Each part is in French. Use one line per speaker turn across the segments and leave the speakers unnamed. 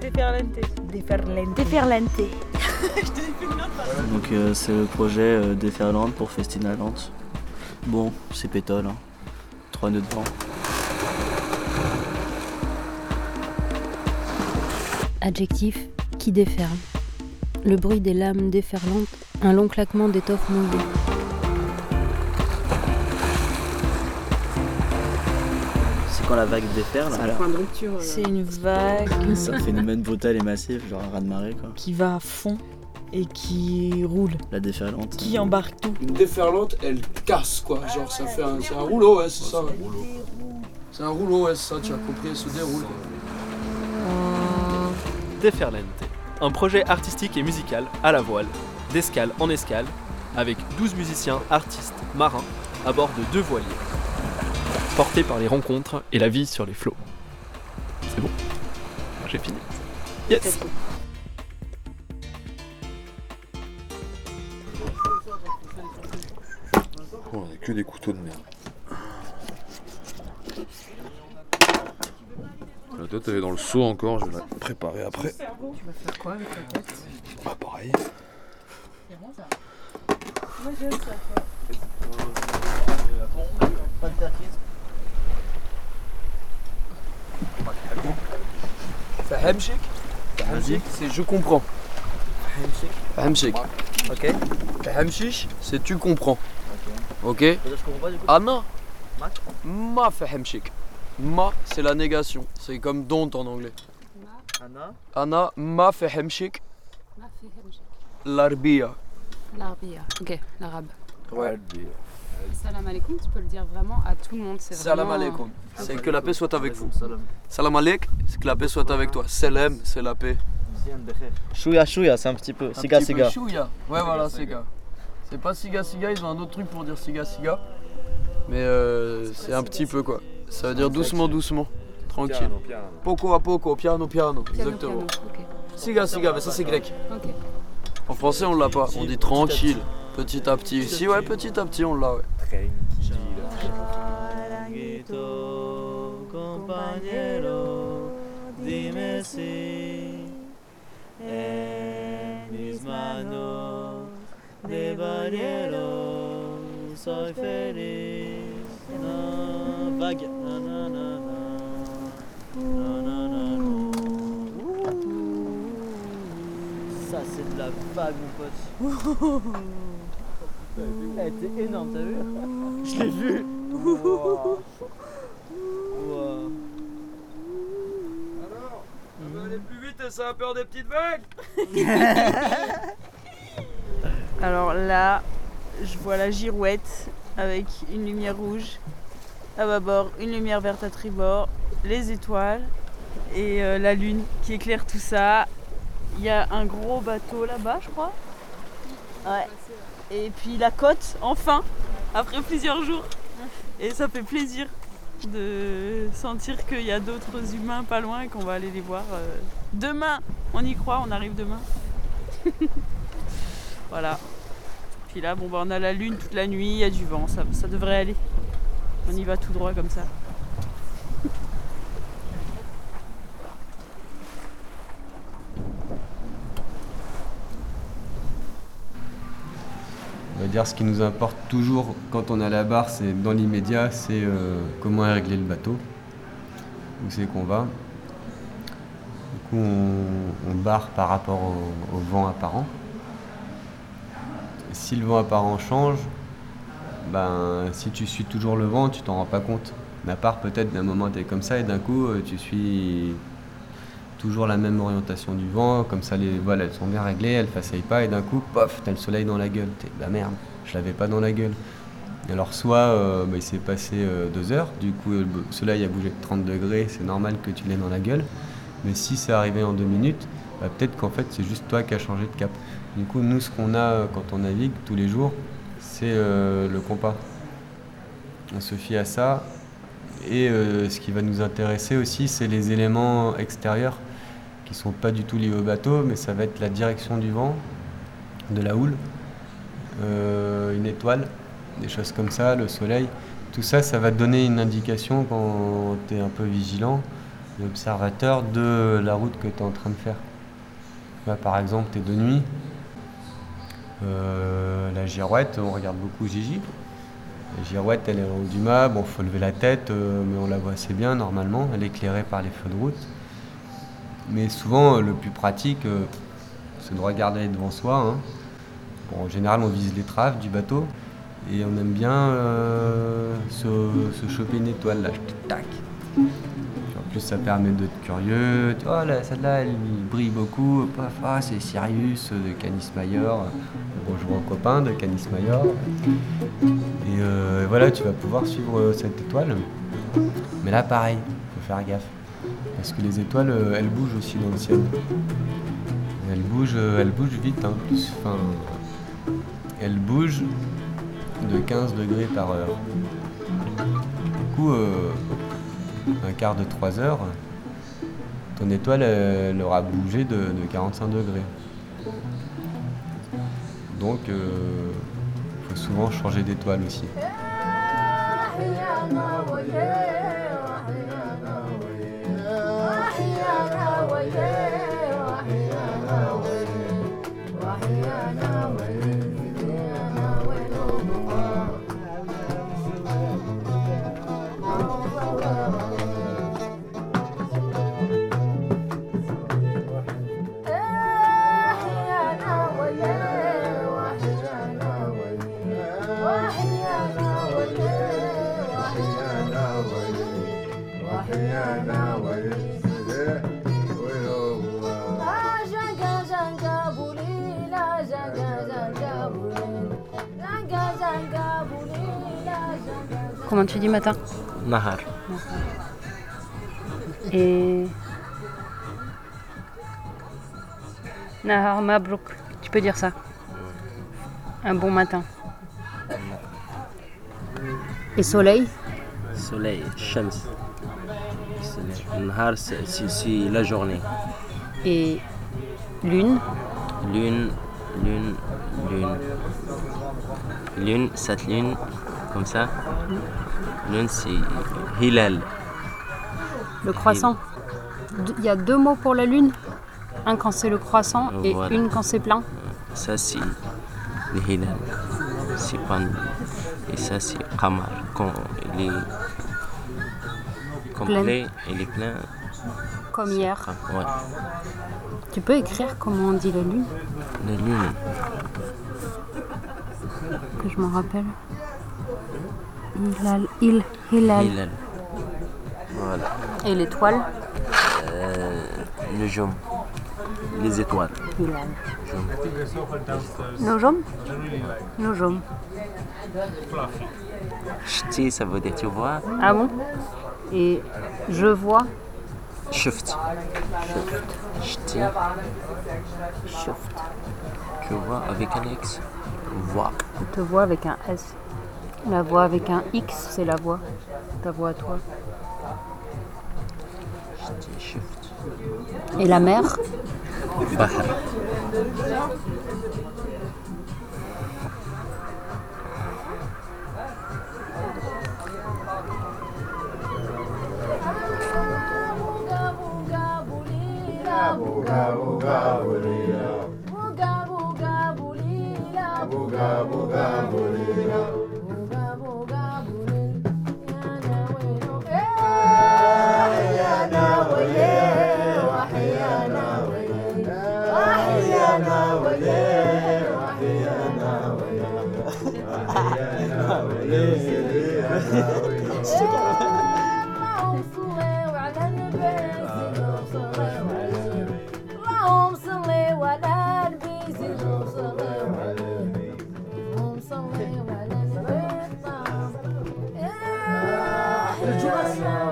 déferlante.
Déferlante.
Déferlante.
Donc euh, c'est le projet euh, Déferlante pour Festinaland. Bon, c'est pétole. Hein. Trois nœuds de vent.
Adjectif qui déferle. Le bruit des lames déferlantes, un long claquement d'étoffe mouillée.
Quand la vague déferle.
Point de rupture. euh,
C'est une vague
C'est un phénomène brutal et massif, genre un raz de marée quoi.
qui va à fond et qui roule,
La déferlante.
qui embarque tout.
Une déferlante, elle casse quoi. Genre ça fait un, c'est un rouleau, ouais, c'est ça. ouais. C'est un rouleau, ouais, c'est ça, tu as compris, elle se déroule. quoi.
Déferlante, un projet artistique et musical à la voile, d'escale en escale, avec 12 musiciens, artistes, marins, à bord de deux voiliers, portés par les rencontres et la vie sur les flots. C'est bon, j'ai fini. Yes
Oh, on a que des couteaux de merde. La tête elle est dans le seau encore, je vais la préparer après.
Tu vas faire quoi avec ta tête
Ah pareil.
Fahemchik, c'est je comprends. Fahemchik.
Ok.
Fahemchish, c'est tu comprends. Ok
coup.
Anna
Ma
Ma fahemchik. Ma, c'est la négation. C'est comme don't en anglais.
Anna.
Anna ma fahemchik l'arbia.
L'arbia. Ok, l'arabe.
Ouais.
Salam alaikum, tu peux le dire vraiment à tout le monde. C'est
Salam
vraiment-
alaikum. C'est que la paix soit avec vous.
Salam.
Salam alaikum, c'est que la paix soit avec toi. Salam, c'est la paix.
Chouya chouya, c'est un petit peu. Siga siga.
chouïa. Ouais, voilà, siga. C'est pas siga siga, ils ont un autre truc pour dire siga siga. Mais euh, c'est un petit peu quoi. Ça veut dire doucement, doucement. Tranquille. Poco a poco, piano, piano.
Piano,
Exactement. Siga siga, mais ça c'est grec. En français on l'a pas, on dit tranquille. Petit à petit. Si ouais, petit à petit on l'a, ouais.
compañero, dime si en mis manos de barriero soy feliz. Na, vague. Na, na, na, na. Na, na, na, na. Ça c'est de la vague mon pote. Elle était énorme, t'as vu Je l'ai vu. Wow. Wow.
On va aller plus vite et ça a peur des petites vagues
Alors là, je vois la girouette avec une lumière rouge à bâbord, une lumière verte à tribord, les étoiles et euh, la lune qui éclaire tout ça. Il y a un gros bateau là-bas, je crois. Ouais. Et puis la côte, enfin, après plusieurs jours. Et ça fait plaisir de sentir qu'il y a d'autres humains pas loin et qu'on va aller les voir euh, demain. On y croit, on arrive demain. voilà. Puis là, bon, bah, on a la lune toute la nuit, il y a du vent, ça, ça devrait aller. On y va tout droit comme ça.
On va dire ce qui nous importe toujours quand on à la barre, c'est dans l'immédiat, c'est euh, comment est réglé le bateau, où c'est qu'on va. Du coup, on, barre par rapport au, vent apparent. Si le vent apparent change, ben, si tu suis toujours le vent, tu t'en rends pas compte. À part peut-être d'un moment tu es comme ça et d'un coup euh, tu suis toujours la même orientation du vent, comme ça les elles sont bien réglées, elles façaillent pas et d'un coup, pof, t'as le soleil dans la gueule. T'es bah merde, je l'avais pas dans la gueule. Alors soit euh, bah, il s'est passé euh, deux heures, du coup euh, le soleil a bougé de 30 degrés, c'est normal que tu l'aies dans la gueule. Mais si c'est arrivé en deux minutes, bah, peut-être qu'en fait c'est juste toi qui as changé de cap. Du coup nous ce qu'on a quand on navigue tous les jours, c'est le compas. On se fie à ça. Et ce qui va nous intéresser aussi, c'est les éléments extérieurs qui sont pas du tout liés au bateau, mais ça va être la direction du vent, de la houle, euh, une étoile, des choses comme ça, le soleil. Tout ça, ça va donner une indication quand tu es un peu vigilant l'observateur de la route que tu es en train de faire. Là, par exemple, tu es de nuit. Euh, la girouette, on regarde beaucoup Gigi. La girouette, elle est en haut du. Bon, faut lever la tête, euh, mais on la voit assez bien normalement. Elle est éclairée par les feux de route. Mais souvent, euh, le plus pratique, euh, c'est de regarder devant soi. hein. En général, on vise l'étrave du bateau. Et on aime bien euh, se, choper une étoile là. Tac. En plus, ça permet d'être curieux. Vois, là, celle-là, elle brille beaucoup. Paf, ah, c'est Sirius de Canis Major. Bonjour aux copains de Canis Major. Et voilà, tu vas pouvoir suivre cette étoile. Mais là, pareil, faut faire gaffe. Parce que les étoiles, euh, elles bougent aussi dans le ciel. Elles bougent, euh, elles bougent vite. Hein. Enfin, elles bougent de 15 degrés par heure. Du coup, euh, un quart de 3 heures, ton étoile elle, aura bougé de, de 45 degrés. Donc, il faut souvent changer d'étoile aussi. yeah.
Comment tu dis matin?
Nahar.
Et. Nahar Mabrouk, tu peux dire ça? Un bon matin. Et soleil?
Soleil, Shams. Soleil. Nahar, c'est la journée.
Et lune?
Lune, lune, lune. Lune, cette lune, comme ça. Lune, c'est Hilal.
Le croissant Il y a deux mots pour la lune Un quand c'est le croissant et
Voilà.
une quand c'est plein.
Ça, c'est le Hilal. C'est pas. Et ça, c'est Qamar. Quand il est complet, il est plein.
Comme hier.
Ouais.
Tu peux écrire comment on dit la lune
La lune,
Que je m'en rappelle. Hilal, il, Hilal.
Hilal. Voilà.
Et l'étoile
Euh, le jaune. Les étoiles.
Hilal. Nojom Nojom.
Ch'ti, ça veut dire tu vois.
Ah bon? Et je vois
Shift. Ch'ti,
Shift.
tu vois avec un X. Voix.
On te voit avec un S. La voix avec un X, c'est la voix. Ta voix à toi.
Shift.
Et la mer buga
Bahr.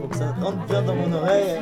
Faut que ça rentre bien dans mon oreille.